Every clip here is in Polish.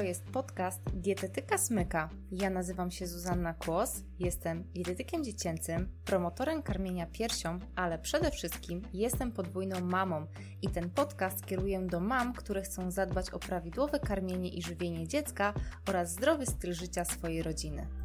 To jest podcast Dietetyka Smyka. Ja nazywam się Zuzanna Kłos, jestem dietetykiem dziecięcym, promotorem karmienia piersią, ale przede wszystkim jestem podwójną mamą i ten podcast kieruję do mam, które chcą zadbać o prawidłowe karmienie i żywienie dziecka oraz zdrowy styl życia swojej rodziny.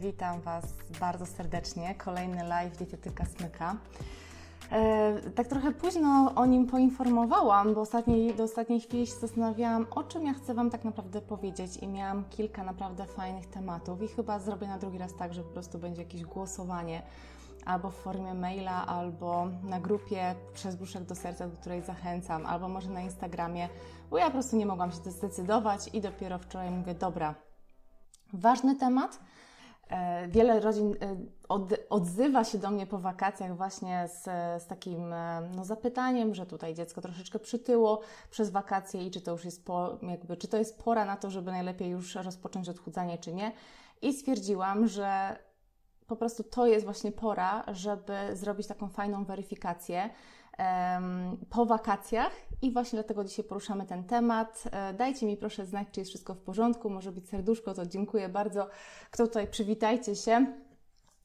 Witam Was bardzo serdecznie. Kolejny live Dietetyka Smyka. E, tak trochę późno o nim poinformowałam, bo ostatniej, do ostatniej chwili się zastanawiałam, o czym ja chcę Wam tak naprawdę powiedzieć i miałam kilka naprawdę fajnych tematów i chyba zrobię na drugi raz tak, że po prostu będzie jakieś głosowanie albo w formie maila, albo na grupie przez brzuszek do serca, do której zachęcam, albo może na Instagramie, bo ja po prostu nie mogłam się zdecydować i dopiero wczoraj mówię, dobra, ważny temat, wiele rodzin e, od, odzywa się do mnie po wakacjach właśnie z, z takim e, no, zapytaniem, że tutaj dziecko troszeczkę przytyło przez wakacje i czy to już jest, po, jakby, czy to jest pora na to, żeby najlepiej już rozpocząć odchudzanie, czy nie. I stwierdziłam, że po prostu to jest właśnie pora, żeby zrobić taką fajną weryfikację po wakacjach i właśnie dlatego dzisiaj poruszamy ten temat. E, dajcie mi proszę znać, czy jest wszystko w porządku, może być serduszko, to dziękuję bardzo. Kto tutaj, przywitajcie się.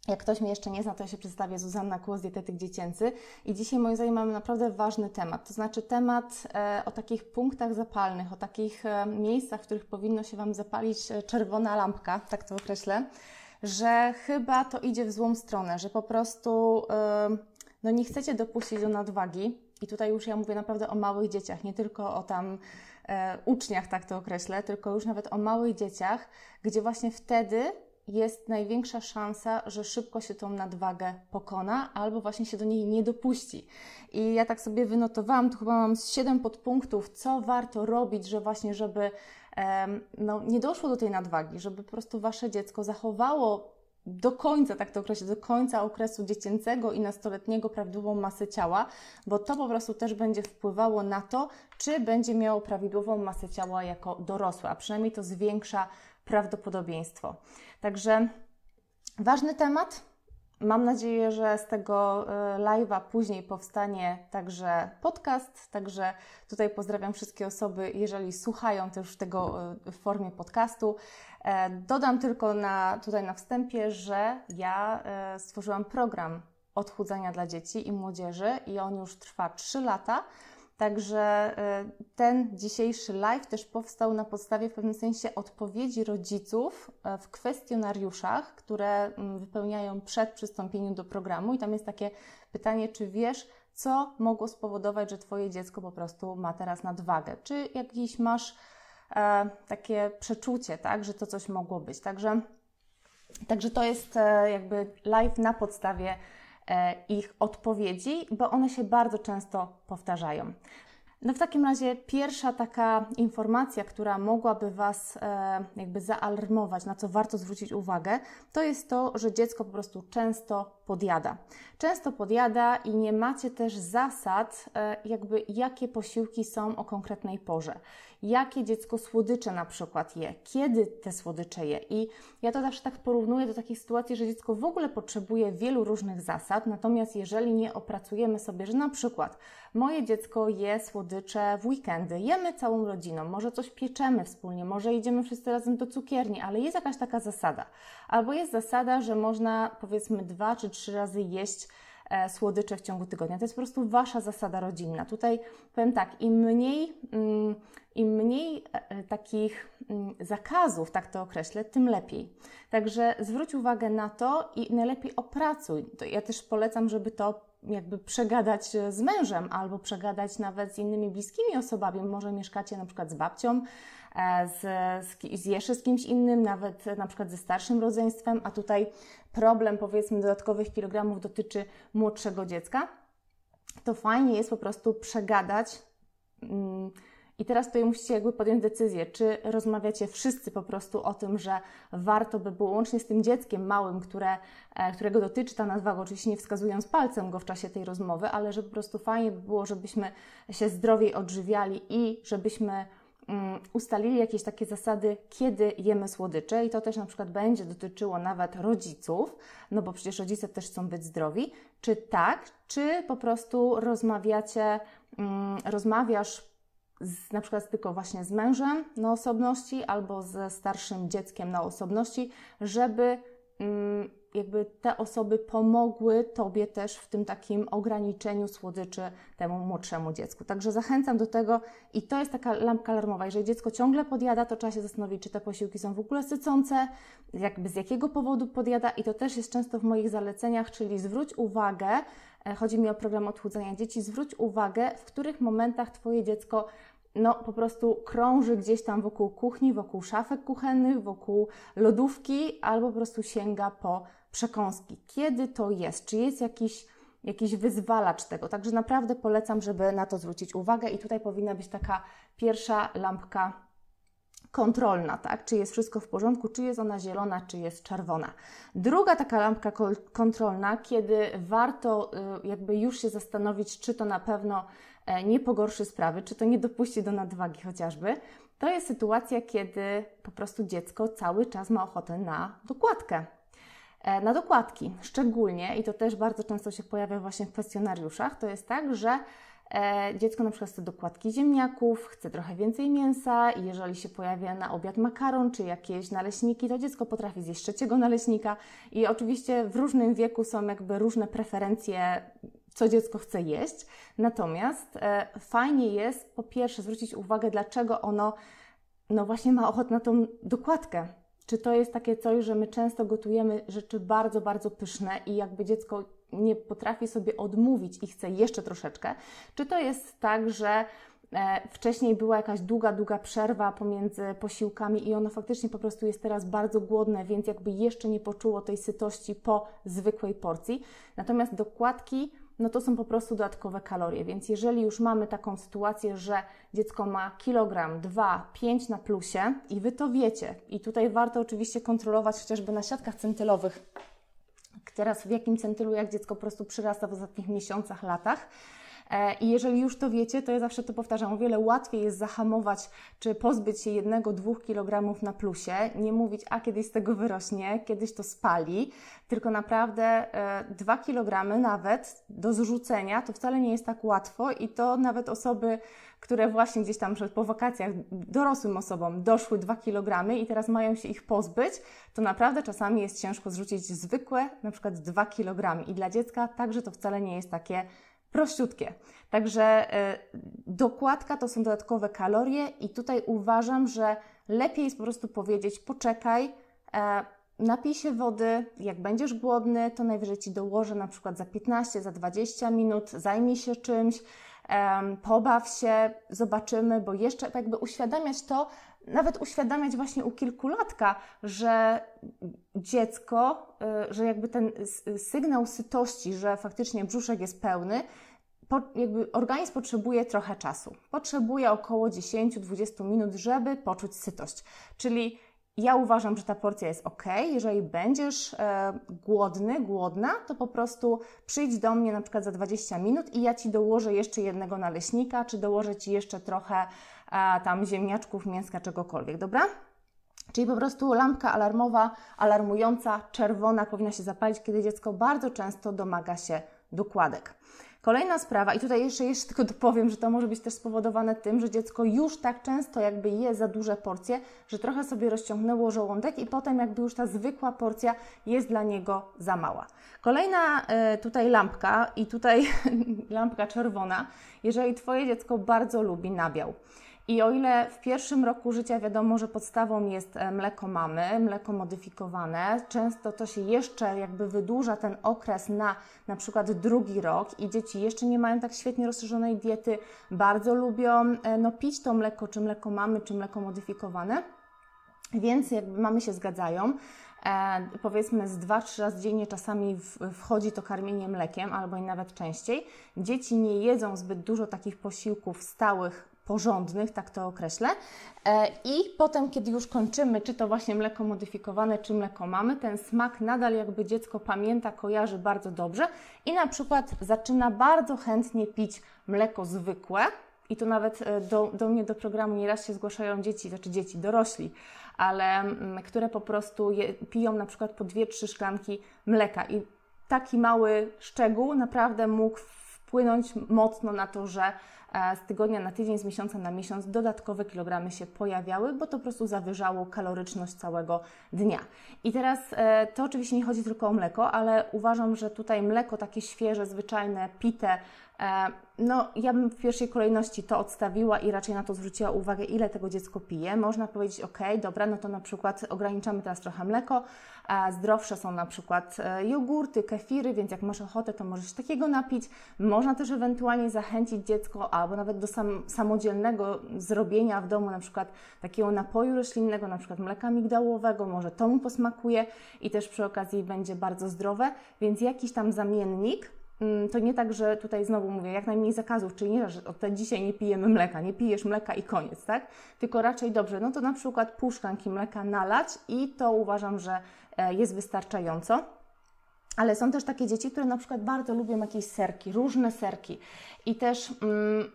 Jak ktoś mnie jeszcze nie zna, to ja się przedstawię Zuzanna Kłos, dietetyk dziecięcy i dzisiaj moim zdaniem mamy naprawdę ważny temat, to znaczy temat e, o takich punktach zapalnych, o takich e, miejscach, w których powinno się Wam zapalić czerwona lampka, tak to określę, że chyba to idzie w złą stronę, że po prostu e, no nie chcecie dopuścić do nadwagi, i tutaj już ja mówię naprawdę o małych dzieciach, nie tylko o tam e, uczniach, tak to określę, tylko już nawet o małych dzieciach, gdzie właśnie wtedy jest największa szansa, że szybko się tą nadwagę pokona albo właśnie się do niej nie dopuści. I ja tak sobie wynotowałam, tu chyba mam 7 podpunktów, co warto robić, że właśnie, żeby no, nie doszło do tej nadwagi, żeby po prostu Wasze dziecko zachowało do końca, tak to określę, do końca okresu dziecięcego i nastoletniego prawidłową masę ciała, bo to po prostu też będzie wpływało na to, czy będzie miało prawidłową masę ciała jako dorosłe, a przynajmniej to zwiększa prawdopodobieństwo. Także ważny temat, Mam nadzieję, że z tego e, live'a później powstanie także podcast, także tutaj pozdrawiam wszystkie osoby, jeżeli słuchają też tego e, w formie podcastu. E, dodam tylko na, tutaj na wstępie, że ja stworzyłam program odchudzania dla dzieci i młodzieży i on już trwa 3 lata. Także y, ten dzisiejszy live też powstał na podstawie w pewnym sensie odpowiedzi rodziców e, w kwestionariuszach, które mm, wypełniają przed przystąpieniem do programu. I tam jest takie pytanie, czy wiesz, co mogło spowodować, że Twoje dziecko po prostu ma teraz nadwagę? Czy jakiś masz e, takie przeczucie, tak, że to coś mogło być? Także, także to jest e, jakby live na podstawie E, ich odpowiedzi, bo one się bardzo często powtarzają. No w takim razie pierwsza taka informacja, która mogłaby Was e, jakby zaalarmować, na co warto zwrócić uwagę, to jest to, że dziecko po prostu często podjada. Często podjada i nie macie też zasad, e, jakby jakie posiłki są o konkretnej porze jakie dziecko słodycze na przykład je, kiedy te słodycze je. I ja to zawsze tak porównuję do takiej sytuacji, że dziecko w ogóle potrzebuje wielu różnych zasad, natomiast jeżeli nie opracujemy sobie, że na przykład moje dziecko je słodycze w weekendy, jemy całą rodziną, może coś pieczemy wspólnie, może idziemy wszyscy razem do cukierni, ale jest jakaś taka zasada. Albo jest zasada, że można powiedzmy dwa czy trzy razy jeść E, słodycze w ciągu tygodnia. To jest po prostu Wasza zasada rodzinna. Tutaj powiem tak, im mniej, mm, im mniej e, e, takich mm, zakazów, tak to określę, tym lepiej. Także zwróć uwagę na to i najlepiej opracuj. Ja też polecam, żeby to jakby przegadać z mężem albo przegadać nawet z innymi bliskimi osobami. Może mieszkacie na przykład z babcią, z, z, z jeszcze z kimś innym, nawet na przykład ze starszym rodzeństwem, a tutaj problem powiedzmy dodatkowych kilogramów dotyczy młodszego dziecka, to fajnie jest po prostu przegadać. Mm, I teraz tutaj musicie jakby podjąć decyzję, czy rozmawiacie wszyscy po prostu o tym, że warto by było łącznie z tym dzieckiem małym, które, e, którego dotyczy ta nadwaga, oczywiście nie wskazując palcem go w czasie tej rozmowy, ale że po prostu fajnie by było, żebyśmy się zdrowiej odżywiali i żebyśmy ustalili jakieś takie zasady, kiedy jemy słodycze i to też na przykład będzie dotyczyło nawet rodziców, no bo przecież rodzice też chcą być zdrowi, czy tak, czy po prostu rozmawiacie, um, rozmawiasz z, na przykład tylko właśnie z mężem na osobności albo ze starszym dzieckiem na osobności, żeby um, jakby te osoby pomogły Tobie też w tym takim ograniczeniu słodyczy temu młodszemu dziecku. Także zachęcam do tego i to jest taka lampka alarmowa. Jeżeli dziecko ciągle podjada, to trzeba się zastanowić, czy te posiłki są w ogóle sycące, jakby z jakiego powodu podjada i to też jest często w moich zaleceniach, czyli zwróć uwagę, e, chodzi mi o program odchudzania dzieci, zwróć uwagę, w których momentach Twoje dziecko no po prostu krąży gdzieś tam wokół kuchni, wokół szafek kuchennych, wokół lodówki, albo po prostu sięga po przekąski. Kiedy to jest? Czy jest jakiś, jakiś wyzwalacz tego? Także naprawdę polecam, żeby na to zwrócić uwagę i tutaj powinna być taka pierwsza lampka kontrolna, tak? Czy jest wszystko w porządku, czy jest ona zielona, czy jest czerwona. Druga taka lampka kontrolna, kiedy warto y, jakby już się zastanowić, czy to na pewno e, nie pogorszy sprawy, czy to nie dopuści do nadwagi chociażby, to jest sytuacja, kiedy po prostu dziecko cały czas ma ochotę na dokładkę. E, na dokładki szczególnie, i to też bardzo często się pojawia właśnie w kwestionariuszach, to jest tak, że e, dziecko na przykład chce dokładki ziemniaków, chce trochę więcej mięsa i jeżeli się pojawia na obiad makaron czy jakieś naleśniki, to dziecko potrafi zjeść trzeciego naleśnika i oczywiście w różnym wieku są jakby różne preferencje co dziecko chce jeść. Natomiast e, fajnie jest po pierwsze zwrócić uwagę, dlaczego ono no właśnie ma ochotę na tą dokładkę. Czy to jest takie coś, że my często gotujemy rzeczy bardzo, bardzo pyszne i jakby dziecko nie potrafi sobie odmówić i chce jeszcze troszeczkę? Czy to jest tak, że e, wcześniej była jakaś długa, długa przerwa pomiędzy posiłkami i ono faktycznie po prostu jest teraz bardzo głodne, więc jakby jeszcze nie poczuło tej sytości po zwykłej porcji. Natomiast dokładki no to są po prostu dodatkowe kalorie. Więc jeżeli już mamy taką sytuację, że dziecko ma kilogram, dwa, pięć na plusie i Wy to wiecie, i tutaj warto oczywiście kontrolować chociażby na siatkach centylowych, teraz w jakim centylu jak dziecko po prostu przyrasta w ostatnich miesiącach, latach, I jeżeli już to wiecie, to ja zawsze to powtarzam, o wiele łatwiej jest zahamować czy pozbyć się jednego, dwóch kilogramów na plusie, nie mówić, a kiedyś z tego wyrośnie, kiedyś to spali, tylko naprawdę e, dwa kilogramy nawet do zrzucenia to wcale nie jest tak łatwo i to nawet osoby, które właśnie gdzieś tam po wakacjach dorosłym osobom doszły dwa kilogramy i teraz mają się ich pozbyć, to naprawdę czasami jest ciężko zrzucić zwykłe, na przykład dwa kilogramy. I dla dziecka także to wcale nie jest takie prościutkie. Także y, dokładka to są dodatkowe kalorie i tutaj uważam, że lepiej jest po prostu powiedzieć poczekaj, e, napij się wody, jak będziesz głodny, to najwyżej Ci dołożę na przykład za 15, za 20 minut, zajmij się czymś, pobaw się, zobaczymy, bo jeszcze jakby uświadamiać to, nawet uświadamiać właśnie u kilkulatka, że dziecko, y, że jakby ten sygnał sytości, że faktycznie brzuszek jest pełny, jakby organizm potrzebuje trochę czasu. Potrzebuje około 10-20 minut, żeby poczuć sytość. Czyli ja uważam, że ta porcja jest ok. Jeżeli będziesz e, głodny, głodna, to po prostu przyjdź do mnie na przykład za 20 minut i ja ci dołożę jeszcze jednego naleśnika, czy dołożę ci jeszcze trochę tam ziemniaczków, mięska, czegokolwiek, dobra? Czyli po prostu lampka alarmowa, alarmująca, czerwona powinna się zapalić, kiedy dziecko bardzo często domaga się dokładek. Kolejna sprawa, i tutaj jeszcze, jeszcze tylko dopowiem, że to może być też spowodowane tym, że dziecko już tak często jakby je za duże porcje, że trochę sobie rozciągnęło żołądek i potem jakby już ta zwykła porcja jest dla niego za mała. Kolejna y, tutaj lampka i tutaj lampka czerwona, jeżeli Twoje dziecko bardzo lubi nabiał. I o ile w pierwszym roku życia wiadomo, że podstawą jest e, mleko mamy, mleko modyfikowane, często to się jeszcze jakby wydłuża ten okres na na przykład drugi rok i dzieci jeszcze nie mają tak świetnie rozszerzonej diety, bardzo lubią e, no, pić to mleko, czy mleko mamy, czy mleko modyfikowane, więc jakby mamy się zgadzają. E, powiedzmy z 2-3 razy dziennie czasami w, wchodzi to karmienie mlekiem, albo i nawet częściej. Dzieci nie jedzą zbyt dużo takich posiłków stałych, porządnych, tak to określę. E, I potem, kiedy już kończymy, czy to właśnie mleko modyfikowane, czy mleko mamy, ten smak nadal jakby dziecko pamięta, kojarzy bardzo dobrze i na przykład zaczyna bardzo chętnie pić mleko zwykłe, i tu nawet e, do, do mnie do programu nieraz się zgłaszają dzieci, znaczy dzieci, dorośli, ale mm, które po prostu je, piją na przykład po dwie, trzy szklanki mleka i taki mały szczegół naprawdę mógł wpłynąć mocno na to, że e, z tygodnia na tydzień, z miesiąca na miesiąc dodatkowe kilogramy się pojawiały, bo to po prostu zawyżało kaloryczność całego dnia. I teraz e, to oczywiście nie chodzi tylko o mleko, ale uważam, że tutaj mleko takie świeże, zwyczajne, pite, no, ja bym w pierwszej kolejności to odstawiła i raczej na to zwróciła uwagę, ile tego dziecko pije. Można powiedzieć, ok, dobra, no to na przykład ograniczamy teraz trochę mleko, zdrowsze są na przykład e, jogurty, kefiry, więc jak masz ochotę, to możesz takiego napić. Można też ewentualnie zachęcić dziecko albo nawet do sam, samodzielnego zrobienia w domu na przykład takiego napoju roślinnego, na przykład mleka migdałowego, może to mu posmakuje i też przy okazji będzie bardzo zdrowe, więc jakiś tam zamiennik to nie tak, że tutaj znowu mówię, jak najmniej zakazów, czyli nie, że od dzisiaj nie pijemy mleka, nie pijesz mleka i koniec, tak? Tylko raczej dobrze, no to na przykład pół szklanki mleka nalać i to uważam, że e, jest wystarczająco. Ale są też takie dzieci, które na przykład bardzo lubią jakieś serki, różne serki i też, mm,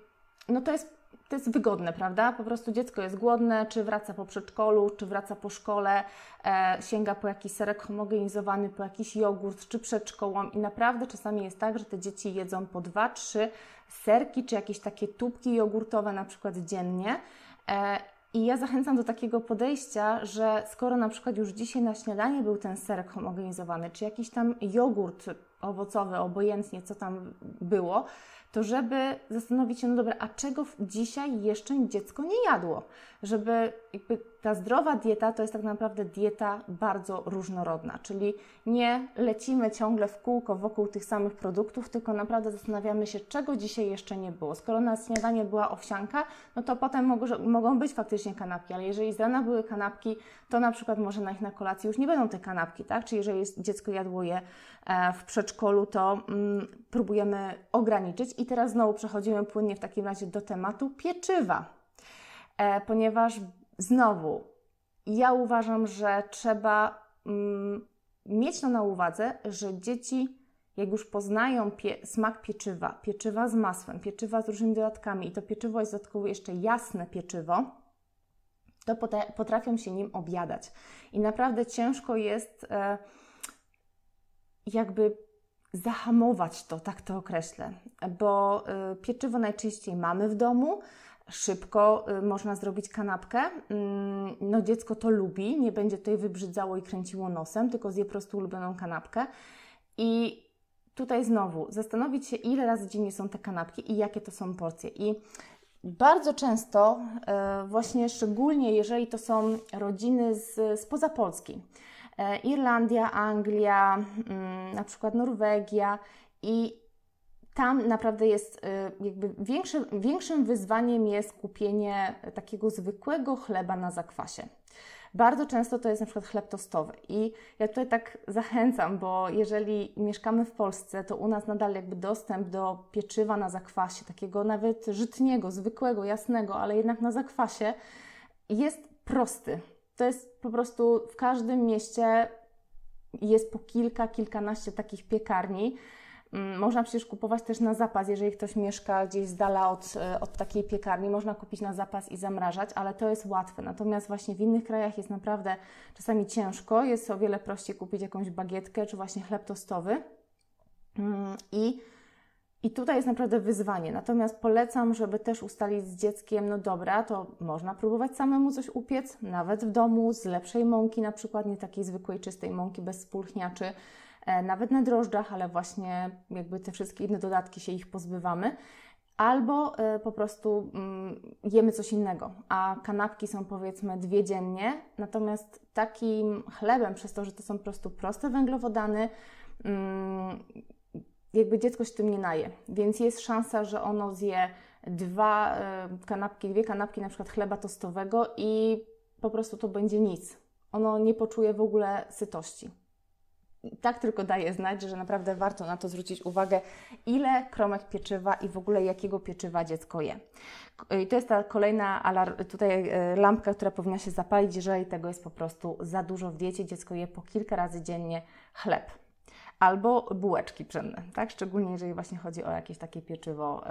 no to jest to jest wygodne, prawda? Po prostu dziecko jest głodne, czy wraca po przedszkolu, czy wraca po szkole, e, sięga po jakiś serek homogenizowany, po jakiś jogurt, czy przed szkołą i naprawdę czasami jest tak, że te dzieci jedzą po dwa, trzy serki, czy jakieś takie tubki jogurtowe na przykład dziennie. E, i ja zachęcam do takiego podejścia, że skoro na przykład już dzisiaj na śniadanie był ten serek homogenizowany, czy jakiś tam jogurt owocowy, obojętnie co tam było, to żeby zastanowić się, no dobra, a czego dzisiaj jeszcze dziecko nie jadło? Żeby jakby ta zdrowa dieta to jest tak naprawdę dieta bardzo różnorodna, czyli nie lecimy ciągle w kółko wokół tych samych produktów, tylko naprawdę zastanawiamy się, czego dzisiaj jeszcze nie było. Skoro na śniadanie była owsianka, no to potem mogą, być faktycznie kanapki, ale jeżeli z rana były kanapki, to na przykład może na ich na kolacji już nie będą te kanapki, tak? Czyli jeżeli dziecko jadło je e, w przedszkolu, to mm, próbujemy ograniczyć. I teraz znowu przechodzimy płynnie w takim razie do tematu pieczywa, e, ponieważ znowu ja uważam, że trzeba mm, mieć to na uwadze, że dzieci, jak już poznają pie smak pieczywa, pieczywa z masłem, pieczywa z różnymi dodatkami i to pieczywo jest dodatkowo jeszcze jasne pieczywo, to potrafią się nim objadać. I naprawdę ciężko jest e, jakby zahamować to, tak to określę, bo e, pieczywo najczęściej mamy w domu, szybko y, można zrobić kanapkę. Mm, no dziecko to lubi, nie będzie tutaj wybrzydzało i kręciło nosem, tylko zje prostu ulubioną kanapkę. I tutaj znowu zastanowić się, ile razy dziennie są te kanapki i jakie to są porcje. I bardzo często, e, właśnie szczególnie jeżeli to są rodziny z, spoza Polski, e, Irlandia, Anglia, mm, na przykład Norwegia i tam naprawdę jest y, jakby większy, większym wyzwaniem jest kupienie takiego zwykłego chleba na zakwasie. Bardzo często to jest na przykład chleb tostowy i ja tutaj tak zachęcam, bo jeżeli mieszkamy w Polsce, to u nas nadal jakby dostęp do pieczywa na zakwasie, takiego nawet żytniego, zwykłego, jasnego, ale jednak na zakwasie jest prosty. To jest po prostu w każdym mieście jest po kilka, kilkanaście takich piekarni, można przecież kupować też na zapas, jeżeli ktoś mieszka gdzieś z dala od, e, od takiej piekarni, można kupić na zapas i zamrażać, ale to jest łatwe. Natomiast właśnie w innych krajach jest naprawdę czasami ciężko, jest o wiele prościej kupić jakąś bagietkę czy właśnie chleb tostowy. Mm, I, I tutaj jest naprawdę wyzwanie. Natomiast polecam, żeby też ustalić z dzieckiem, no dobra, to można próbować samemu coś upiec, nawet w domu, z lepszej mąki, na przykład nie takiej zwykłej, czystej mąki bez spulchniaczy nawet na drożdżach, ale właśnie jakby te wszystkie inne dodatki się ich pozbywamy. Albo e, po prostu mm, jemy coś innego, a kanapki są powiedzmy dwie dziennie, natomiast takim chlebem, przez to, że to są po prostu proste węglowodany, mm, jakby dziecko się tym nie naje, więc jest szansa, że ono zje dwa e, kanapki, dwie kanapki na przykład chleba tostowego i po prostu to będzie nic. Ono nie poczuje w ogóle sytości tak tylko daje znać, że naprawdę warto na to zwrócić uwagę, ile kromek pieczywa i w ogóle jakiego pieczywa dziecko je. I to jest ta kolejna alarm, tutaj e, lampka, która powinna się zapalić, jeżeli tego jest po prostu za dużo w diecie. Dziecko je po kilka razy dziennie chleb albo bułeczki pszenne, tak? Szczególnie jeżeli właśnie chodzi o jakieś takie pieczywo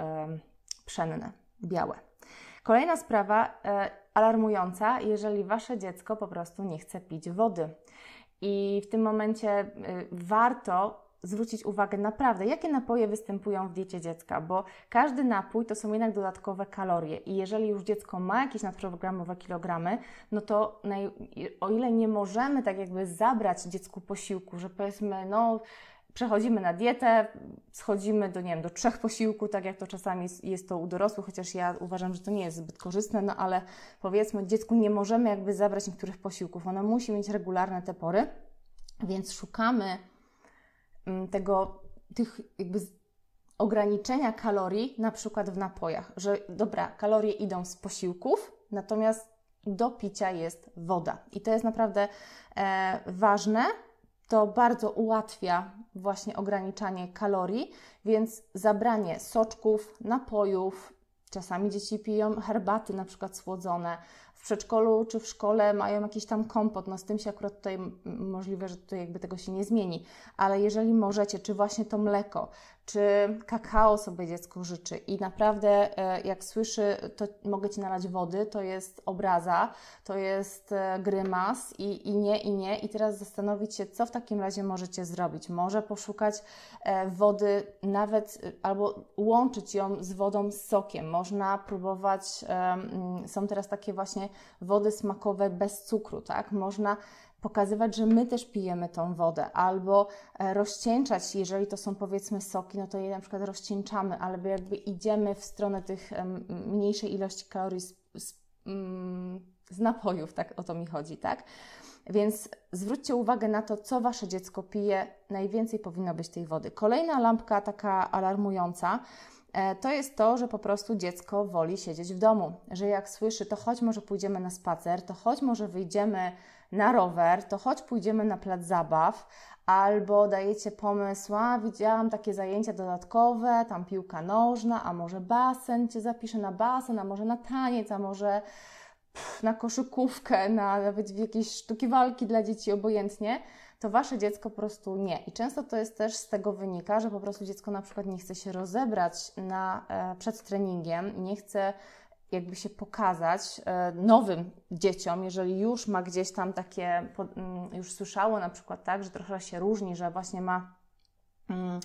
pszenne. białe. Kolejna sprawa e, alarmująca, jeżeli wasze dziecko po prostu nie chce pić wody. I w tym momencie e, warto zwrócić uwagę naprawdę, jakie napoje występują w diecie dziecka, bo każdy napój to są jednak dodatkowe kalorie i jeżeli już dziecko ma jakieś nadprogramowe kilogramy, no to o ile nie możemy tak jakby zabrać dziecku posiłku, że powiedzmy, no przechodzimy na dietę, schodzimy do, nie wiem, do trzech posiłków, tak jak to czasami jest to u dorosłych, chociaż ja uważam, że to nie jest zbyt korzystne, no ale powiedzmy, dziecku nie możemy jakby zabrać niektórych posiłków, ono musi mieć regularne te pory, więc szukamy mm, tego, tych jakby ograniczenia kalorii, na przykład w napojach, że dobra, kalorie idą z posiłków, natomiast do picia jest woda. I to jest naprawdę e, ważne, to bardzo ułatwia właśnie ograniczanie kalorii, więc zabranie soczków, napojów, czasami dzieci piją herbaty na przykład słodzone, w przedszkolu czy w szkole mają jakiś tam kompot, no z tym się akurat tutaj możliwe, że tutaj jakby tego się nie zmieni, ale jeżeli możecie, czy właśnie to mleko, czy kakao sobie dziecko życzy i naprawdę e, jak słyszy, to mogę Ci nalać wody, to jest obraza, to jest e, grymas i, i nie, i nie. I teraz zastanowić się, co w takim razie możecie zrobić. Może poszukać e, wody nawet, albo łączyć ją z wodą z sokiem. Można próbować, są teraz takie właśnie wody smakowe bez cukru, tak? Można pokazywać, że my też pijemy tą wodę, albo e, rozcieńczać, jeżeli to są powiedzmy soki, no to je na przykład rozcieńczamy, albo jakby idziemy w stronę tych mniejszej ilości kalorii z, z, mm, z napojów, tak o to mi chodzi, tak? Więc zwróćcie uwagę na to, co wasze dziecko pije. Najwięcej powinno być tej wody. Kolejna lampka taka alarmująca e, to jest to, że po prostu dziecko woli siedzieć w domu. Że jak słyszy, to choć może pójdziemy na spacer, to choć może wyjdziemy na rower, to choć pójdziemy na plac zabaw, albo dajecie pomysł, a widziałam takie zajęcia dodatkowe, tam piłka nożna, a może basen, Cię zapiszę na basen, a może na taniec, a może pff, na koszykówkę, na nawet jakieś sztuki walki dla dzieci, obojętnie, to Wasze dziecko po prostu nie. I często to jest też z tego wynika, że po prostu dziecko na przykład nie chce się rozebrać na, e, przed treningiem, nie chce jakby się pokazać e, nowym dzieciom, jeżeli już ma gdzieś tam takie, mm, już słyszało na przykład tak, że trochę się różni, że właśnie ma mm,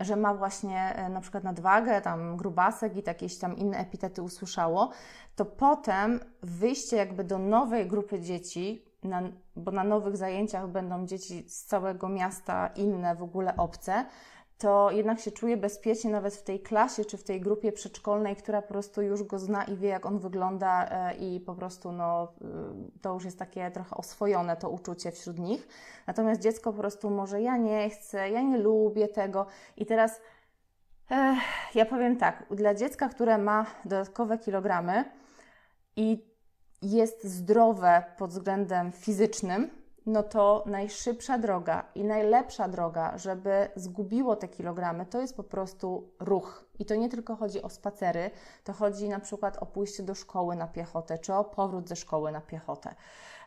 że ma właśnie e, na przykład nadwagę, tam grubasek i jakieś tam inne epitety usłyszało, to potem wyjście jakby do nowej grupy dzieci, na, bo na nowych zajęciach będą dzieci z całego miasta inne, w ogóle obce, to jednak się czuje bezpiecznie nawet w tej klasie czy w tej grupie przedszkolnej, która po prostu już go zna i wie, jak on wygląda e, i po prostu no, y, to już jest takie trochę oswojone to uczucie wśród nich. Natomiast dziecko po prostu może ja nie chcę, ja nie lubię tego i teraz eh, ja powiem tak, dla dziecka, które ma dodatkowe kilogramy i jest zdrowe pod względem fizycznym, no to najszybsza droga i najlepsza droga, żeby zgubiło te kilogramy, to jest po prostu ruch. I to nie tylko chodzi o spacery, to chodzi na przykład o pójście do szkoły na piechotę, czy o powrót ze szkoły na piechotę.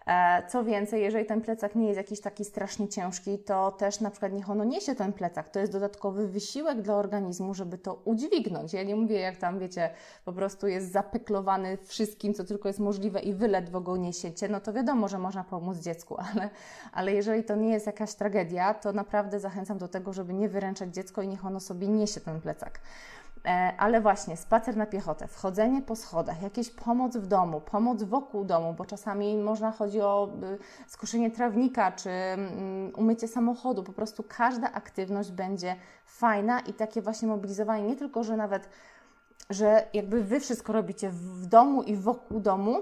E, co więcej, jeżeli ten plecak nie jest jakiś taki strasznie ciężki, to też na przykład niech ono niesie ten plecak. To jest dodatkowy wysiłek dla organizmu, żeby to udźwignąć. Ja nie mówię, jak tam, wiecie, po prostu jest zapeklowany wszystkim, co tylko jest możliwe i wy ledwo go niesiecie, no to wiadomo, że można pomóc dziecku, ale, ale jeżeli to nie jest jakaś tragedia, to naprawdę zachęcam do tego, żeby nie wyręczać dziecko i niech ono sobie niesie ten plecak. E, ale właśnie spacer na piechotę, wchodzenie po schodach, jakieś pomoc w domu, pomoc wokół domu, bo czasami można chodzi o y, skoszenie trawnika czy mm, umycie samochodu. Po prostu każda aktywność będzie fajna i takie właśnie mobilizowanie, nie tylko, że nawet, że jakby Wy wszystko robicie w domu i wokół domu,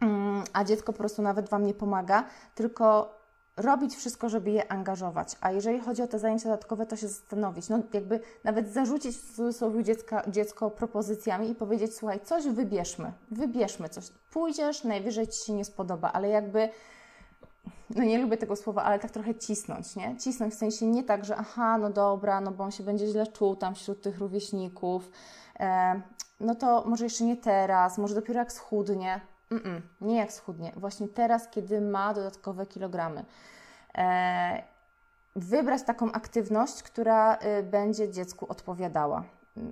mm, a dziecko po prostu nawet Wam nie pomaga, tylko robić wszystko, żeby je angażować. A jeżeli chodzi o te zajęcia dodatkowe, to się zastanowić. No jakby nawet zarzucić w cudzysłowie dziecka, dziecko propozycjami i powiedzieć, słuchaj, coś wybierzmy, wybierzmy coś. Pójdziesz, najwyżej Ci się nie spodoba, ale jakby no nie lubię tego słowa, ale tak trochę cisnąć, nie? Cisnąć w sensie nie tak, że aha, no dobra, no bo on się będzie źle czuł tam wśród tych rówieśników, e, no to może jeszcze nie teraz, może dopiero jak schudnie. Mm-mm, nie jak schudnie. Właśnie teraz, kiedy ma dodatkowe kilogramy. E, wybrać taką aktywność, która y, będzie dziecku odpowiadała.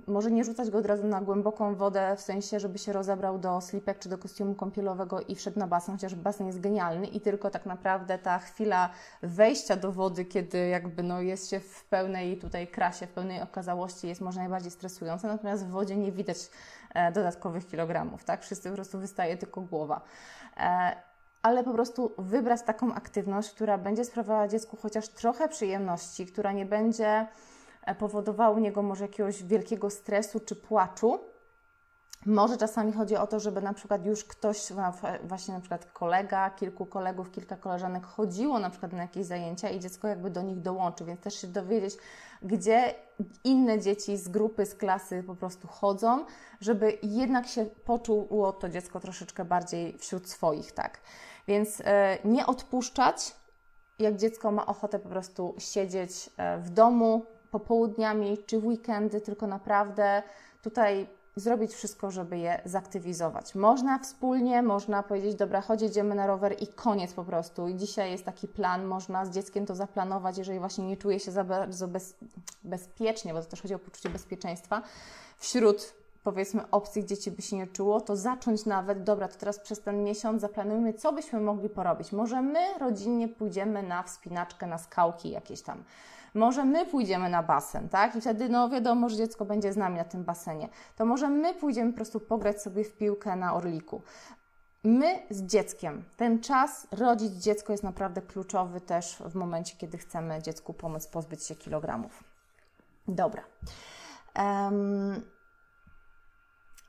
może nie rzucać go od razu na głęboką wodę, w sensie, żeby się rozebrał do slipek czy do kostiumu kąpielowego i wszedł na basen, chociaż basen jest genialny i tylko tak naprawdę ta chwila wejścia do wody, kiedy jakby no jest się w pełnej tutaj krasie, w pełnej okazałości jest może najbardziej stresująca, natomiast w wodzie nie widać dodatkowych kilogramów, tak? Wszyscy po prostu wystaje tylko głowa. E, ale po prostu wybrać taką aktywność, która będzie sprawowała dziecku chociaż trochę przyjemności, która nie będzie e, powodowała u niego może jakiegoś wielkiego stresu czy płaczu. Może czasami chodzi o to, żeby na przykład już ktoś, właśnie na przykład kolega, kilku kolegów, kilka koleżanek chodziło na przykład na jakieś zajęcia i dziecko jakby do nich dołączy, więc też się dowiedzieć, gdzie inne dzieci z grupy, z klasy po prostu chodzą, żeby jednak się poczuło to dziecko troszeczkę bardziej wśród swoich, tak. Więc e, nie odpuszczać, jak dziecko ma ochotę po prostu siedzieć e, w domu popołudniami czy w weekendy, tylko naprawdę tutaj zrobić wszystko, żeby je zaktywizować. Można wspólnie, można powiedzieć, dobra, chodź, idziemy na rower i koniec po prostu. I dzisiaj jest taki plan, można z dzieckiem to zaplanować, jeżeli właśnie nie czuje się za bardzo bez, bezpiecznie, bo to też chodzi o poczucie bezpieczeństwa, wśród powiedzmy gdzie dzieci by się nie czuło, to zacząć nawet, dobra, to teraz przez ten miesiąc zaplanujmy, co byśmy mogli porobić. Może my rodzinnie pójdziemy na wspinaczkę, na skałki jakieś tam. Może my pójdziemy na basen, tak? I wtedy, no wiadomo, że dziecko będzie z nami na tym basenie. To może my pójdziemy po prostu pograć sobie w piłkę na Orliku. My z dzieckiem. Ten czas rodzić dziecko jest naprawdę kluczowy też w momencie, kiedy chcemy dziecku pomóc pozbyć się kilogramów. Dobra. Um,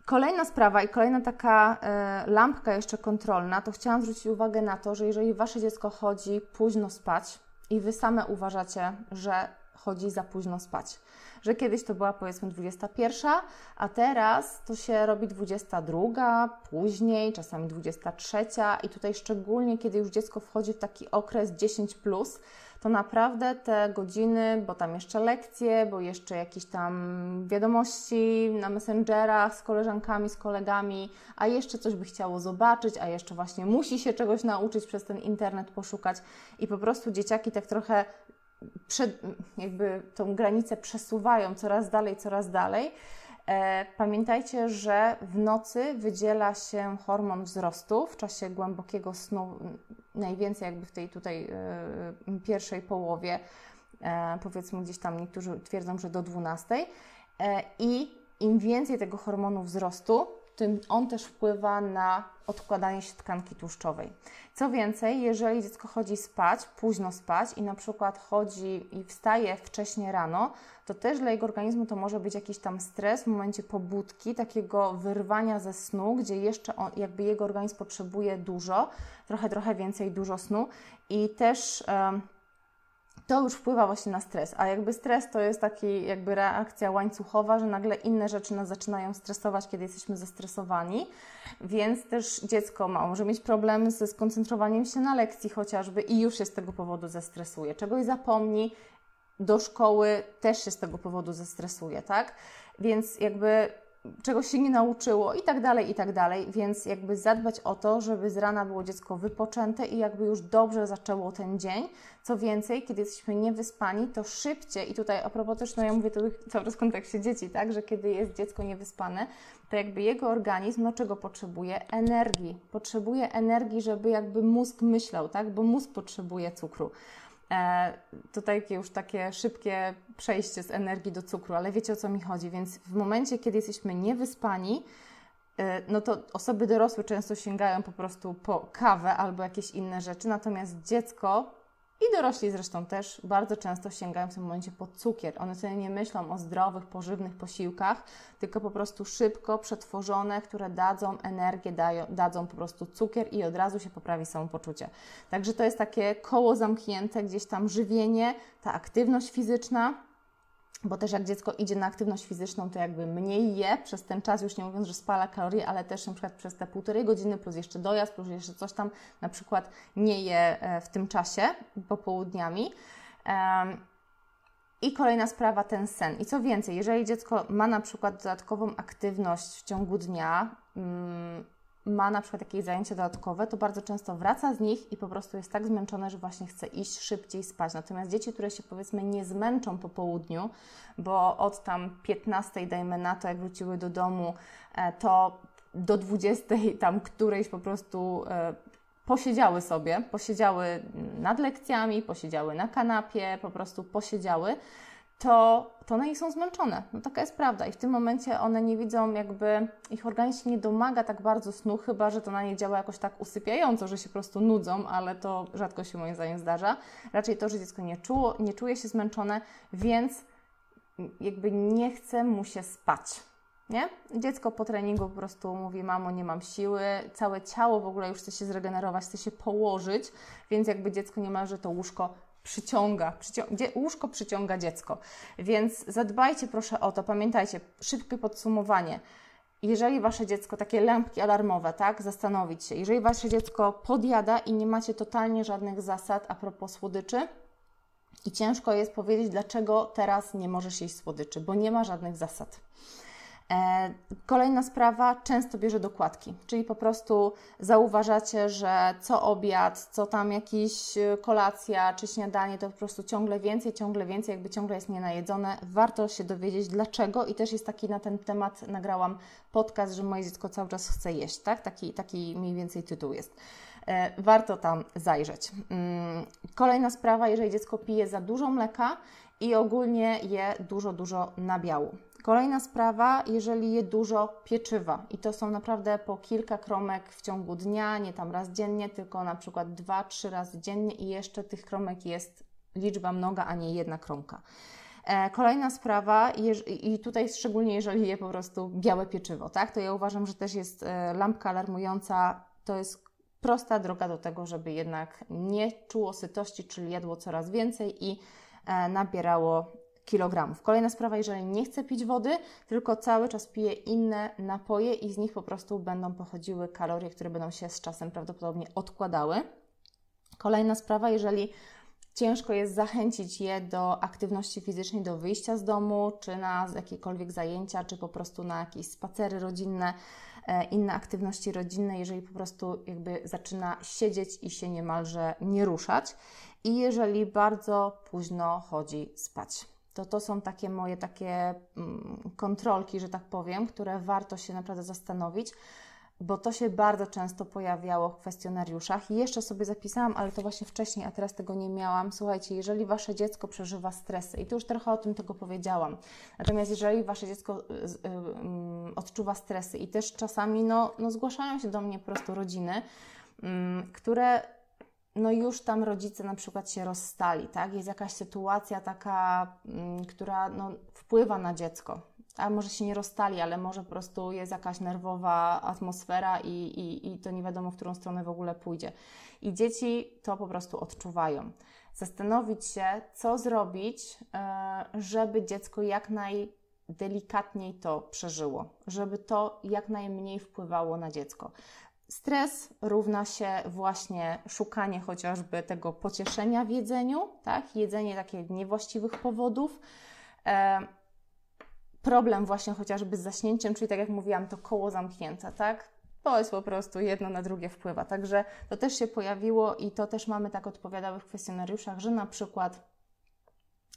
Kolejna sprawa i kolejna taka e, lampka jeszcze kontrolna, to chciałam zwrócić uwagę na to, że jeżeli Wasze dziecko chodzi późno spać i Wy same uważacie, że chodzi za późno spać, że kiedyś to była powiedzmy 21, a teraz to się robi 22, później, czasami 23 i tutaj szczególnie kiedy już dziecko wchodzi w taki okres 10+, plus, to naprawdę te godziny, bo tam jeszcze lekcje, bo jeszcze jakieś tam wiadomości na Messengerach z koleżankami, z kolegami, a jeszcze coś by chciało zobaczyć, a jeszcze właśnie musi się czegoś nauczyć przez ten internet poszukać. I po prostu dzieciaki tak trochę przed, jakby tą granicę przesuwają coraz dalej, coraz dalej. E, pamiętajcie, że w nocy wydziela się hormon wzrostu w czasie głębokiego snu, najwięcej jakby w tej tutaj e, pierwszej połowie, e, powiedzmy gdzieś tam niektórzy twierdzą, że do 12. I im więcej tego hormonu wzrostu, tym on też wpływa na odkładanie się tkanki tłuszczowej. Co więcej, jeżeli dziecko chodzi spać, późno spać i na przykład chodzi i wstaje wcześnie rano, to też dla jego organizmu to może być jakiś tam stres w momencie pobudki, takiego wyrwania ze snu, gdzie jeszcze on, jakby jego organizm potrzebuje dużo, trochę, trochę więcej, dużo snu i też to już wpływa właśnie na stres. A jakby stres to jest taki jakby reakcja łańcuchowa, że nagle inne rzeczy nas zaczynają stresować, kiedy jesteśmy zestresowani, więc też dziecko ma, może mieć problem ze skoncentrowaniem się na lekcji chociażby i już się z tego powodu zestresuje. Czegoś zapomni, do szkoły też się z tego powodu zestresuje, tak? Więc jakby czegoś się nie nauczyło i tak dalej, i tak dalej, więc jakby zadbać o to, żeby z rana było dziecko wypoczęte i jakby już dobrze zaczęło ten dzień. Co więcej, kiedy jesteśmy niewyspani, to szybciej, i tutaj a propos też, no ja mówię to cały czas w kontekście dzieci, tak, że kiedy jest dziecko niewyspane, to jakby jego organizm, no czego potrzebuje? Energii. Potrzebuje energii, żeby jakby mózg myślał, tak, bo mózg potrzebuje cukru. E, tutaj już takie szybkie przejście z energii do cukru, ale wiecie o co mi chodzi. Więc w momencie, kiedy jesteśmy niewyspani, e, no to osoby dorosłe często sięgają po prostu po kawę albo jakieś inne rzeczy, natomiast dziecko i dorośli zresztą też bardzo często sięgają w tym momencie po cukier. One sobie nie myślą o zdrowych, pożywnych posiłkach, tylko po prostu szybko przetworzone, które dadzą energię, dają, dadzą po prostu cukier i od razu się poprawi samopoczucie. Także to jest takie koło zamknięte, gdzieś tam żywienie, ta aktywność fizyczna, bo też jak dziecko idzie na aktywność fizyczną, to jakby mniej je przez ten czas, już nie mówiąc, że spala kalorie, ale też na przykład przez te półtorej godziny, plus jeszcze dojazd, plus jeszcze coś tam na przykład nie je e, w tym czasie popołudniami. I kolejna sprawa, ten sen. I co więcej, jeżeli dziecko ma na przykład dodatkową aktywność w ciągu dnia, mm, ma na przykład jakieś zajęcia dodatkowe, to bardzo często wraca z nich i po prostu jest tak zmęczone, że właśnie chce iść szybciej spać. Natomiast dzieci, które się powiedzmy nie zmęczą po południu, bo od tam 15 dajmy na to, jak wróciły do domu, e, to do 20 tam którejś po prostu e, posiedziały sobie, posiedziały nad lekcjami, posiedziały na kanapie, po prostu posiedziały, to, to one są zmęczone. No taka jest prawda. I w tym momencie one nie widzą, jakby ich organizm nie domaga tak bardzo snu, chyba że to na nie działa jakoś tak usypiająco, że się po prostu nudzą, ale to rzadko się moim zdaniem zdarza. Raczej to, że dziecko nie, czuło, nie czuje się zmęczone, więc jakby nie chce mu się spać. Nie? Dziecko po treningu po prostu mówi: Mamo, nie mam siły, całe ciało w ogóle już chce się zregenerować, chce się położyć, więc jakby dziecko niemalże to łóżko przyciąga, łóżko przyciąga dziecko. Więc zadbajcie proszę o to, pamiętajcie, szybkie podsumowanie. Jeżeli wasze dziecko, takie lampki alarmowe, tak, zastanowić się, jeżeli wasze dziecko podjada i nie macie totalnie żadnych zasad a propos słodyczy, i ciężko jest powiedzieć, dlaczego teraz nie możesz jeść słodyczy, bo nie ma żadnych zasad. E, kolejna sprawa, często bierze dokładki, czyli po prostu zauważacie, że co obiad, co tam jakiś e, kolacja czy śniadanie, to po prostu ciągle więcej, ciągle więcej, jakby ciągle jest nienajedzone. Warto się dowiedzieć dlaczego i też jest taki na ten temat, nagrałam podcast, że moje dziecko cały czas chce jeść, tak? Taki, taki mniej więcej tytuł jest. E, warto tam zajrzeć. Mm, kolejna sprawa, jeżeli dziecko pije za dużo mleka i ogólnie je dużo, dużo nabiału. Kolejna sprawa, jeżeli je dużo pieczywa. I to są naprawdę po kilka kromek w ciągu dnia, nie tam raz dziennie, tylko na przykład dwa, trzy razy dziennie i jeszcze tych kromek jest liczba mnoga, a nie jedna kromka. E, kolejna sprawa, i tutaj szczególnie jeżeli je po prostu białe pieczywo, tak, to ja uważam, że też jest e, lampka alarmująca, to jest prosta droga do tego, żeby jednak nie czuło sytości, czyli jadło coraz więcej i e, nabierało kilogramów. Kolejna sprawa, jeżeli nie chce pić wody, tylko cały czas pije inne napoje i z nich po prostu będą pochodziły kalorie, które będą się z czasem prawdopodobnie odkładały. Kolejna sprawa, jeżeli ciężko jest zachęcić je do aktywności fizycznej, do wyjścia z domu, czy na jakiekolwiek zajęcia, czy po prostu na jakieś spacery rodzinne, e, inne aktywności rodzinne, jeżeli po prostu jakby zaczyna siedzieć i się niemalże nie ruszać i jeżeli bardzo późno chodzi spać to to są takie moje takie mm, kontrolki, że tak powiem, które warto się naprawdę zastanowić, bo to się bardzo często pojawiało w kwestionariuszach. I jeszcze sobie zapisałam, ale to właśnie wcześniej, a teraz tego nie miałam. Słuchajcie, jeżeli Wasze dziecko przeżywa stresy, i tu już trochę o tym tego powiedziałam, natomiast jeżeli Wasze dziecko y, y, y, odczuwa stresy i też czasami no, no zgłaszają się do mnie po prostu rodziny, mm, które no już tam rodzice na przykład się rozstali, tak? Jest jakaś sytuacja taka, mm, która no, wpływa na dziecko. A może się nie rozstali, ale może po prostu jest jakaś nerwowa atmosfera i, i, i to nie wiadomo, w którą stronę w ogóle pójdzie. I dzieci to po prostu odczuwają. Zastanowić się, co zrobić, e, żeby dziecko jak najdelikatniej to przeżyło, żeby to jak najmniej wpływało na dziecko. Stres równa się właśnie szukanie chociażby tego pocieszenia w jedzeniu, tak? Jedzenie takich niewłaściwych powodów. E, problem właśnie chociażby z zaśnięciem, czyli tak jak mówiłam, to koło zamknięte, tak? To jest po prostu jedno na drugie wpływa. Także to też się pojawiło i to też mamy tak odpowiadały w kwestionariuszach, że na przykład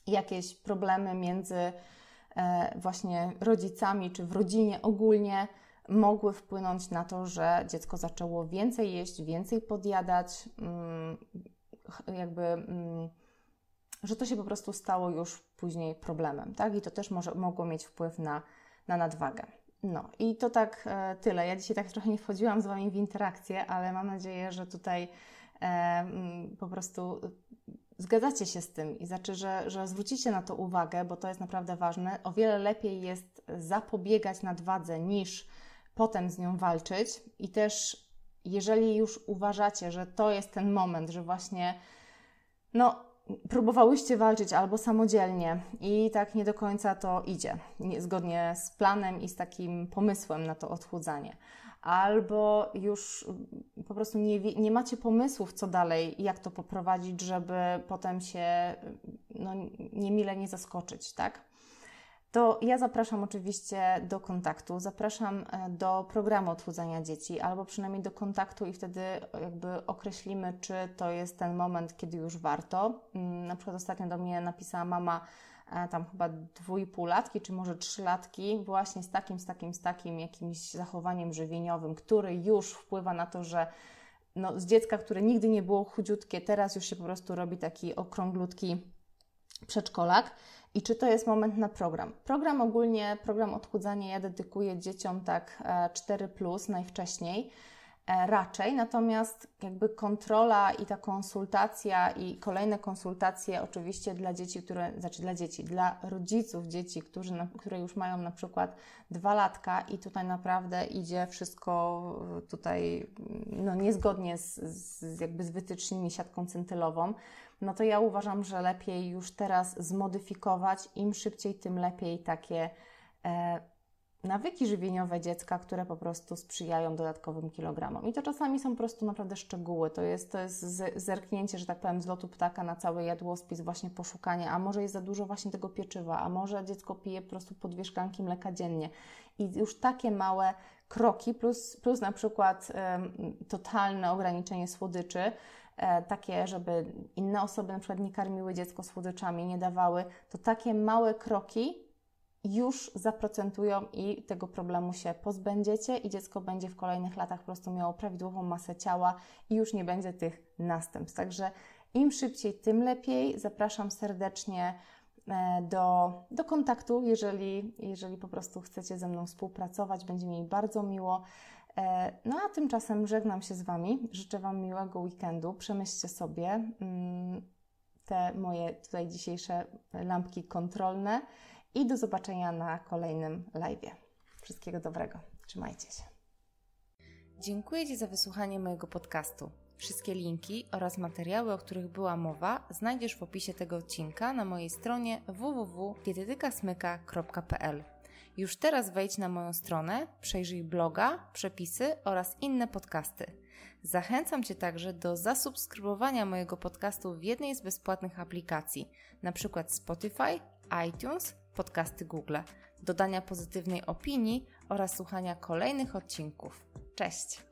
jakieś problemy między e, właśnie rodzicami czy w rodzinie ogólnie mogły wpłynąć na to, że dziecko zaczęło więcej jeść, więcej podjadać, mm, jakby, mm, że to się po prostu stało już później problemem, tak? I to też może, mogło mieć wpływ na, na nadwagę. No i to tak e, tyle. Ja dzisiaj tak trochę nie wchodziłam z Wami w interakcję, ale mam nadzieję, że tutaj e, mm, po prostu zgadzacie się z tym i znaczy, że, że zwrócicie na to uwagę, bo to jest naprawdę ważne. O wiele lepiej jest zapobiegać nadwadze niż potem z nią walczyć i też jeżeli już uważacie, że to jest ten moment, że właśnie no, próbowałyście walczyć albo samodzielnie i tak nie do końca to idzie, nie, zgodnie z planem i z takim pomysłem na to odchudzanie. Albo już po prostu nie, nie macie pomysłów, co dalej, jak to poprowadzić, żeby potem się no, niemile nie zaskoczyć, tak? To ja zapraszam oczywiście do kontaktu, zapraszam e, do programu odchudzania dzieci, albo przynajmniej do kontaktu i wtedy jakby określimy, czy to jest ten moment, kiedy już warto. Mm, na przykład ostatnio do mnie napisała mama, e, tam chyba dwójpółlatki, czy może trzylatki, właśnie z takim, z takim, z takim jakimś zachowaniem żywieniowym, który już wpływa na to, że no, z dziecka, które nigdy nie było chudziutkie, teraz już się po prostu robi taki okrąglutki przedszkolak i czy to jest moment na program. Program ogólnie, program odchudzania ja dedykuję dzieciom tak 4 e, plus najwcześniej raczej, natomiast jakby kontrola i ta konsultacja i kolejne konsultacje oczywiście dla dzieci, które, znaczy dla dzieci, dla rodziców dzieci, którzy, które już mają na przykład dwa latka i tutaj naprawdę idzie wszystko tutaj no, niezgodnie z, z jakby z wytycznymi siatką centylową, no to ja uważam, że lepiej już teraz zmodyfikować, im szybciej, tym lepiej takie e, nawyki żywieniowe dziecka, które po prostu sprzyjają dodatkowym kilogramom. I to czasami są po prostu naprawdę szczegóły. To jest, to jest zerknięcie, że tak powiem, z lotu ptaka na cały jadłospis, właśnie poszukanie, a może jest za dużo właśnie tego pieczywa, a może dziecko pije po prostu po dwie szklanki mleka dziennie. I już takie małe kroki, plus, plus na przykład totalne ograniczenie słodyczy, E, takie, żeby inne osoby na przykład nie karmiły dziecko słodyczami, nie dawały, to takie małe kroki już zaprocentują i tego problemu się pozbędziecie i dziecko będzie w kolejnych latach po prostu miało prawidłową masę ciała i już nie będzie tych następstw. Także im szybciej, tym lepiej. Zapraszam serdecznie e, do, do kontaktu, jeżeli, jeżeli po prostu chcecie ze mną współpracować. Będzie mi bardzo miło. E, no a tymczasem żegnam się z Wami. Życzę Wam miłego weekendu. Przemyślcie sobie mm, te moje tutaj dzisiejsze lampki kontrolne i do zobaczenia na kolejnym live. Wszystkiego dobrego. Trzymajcie się. Dziękuję Ci za wysłuchanie mojego podcastu. Wszystkie linki oraz materiały, o których była mowa, znajdziesz w opisie tego odcinka na mojej stronie www.dietetykasmyka.pl. Już teraz wejdź na moją stronę, przejrzyj bloga, przepisy oraz inne podcasty. Zachęcam Cię także do zasubskrybowania mojego podcastu w jednej z bezpłatnych aplikacji, np. Spotify, iTunes, podcasty Google, dodania pozytywnej opinii oraz słuchania kolejnych odcinków. Cześć!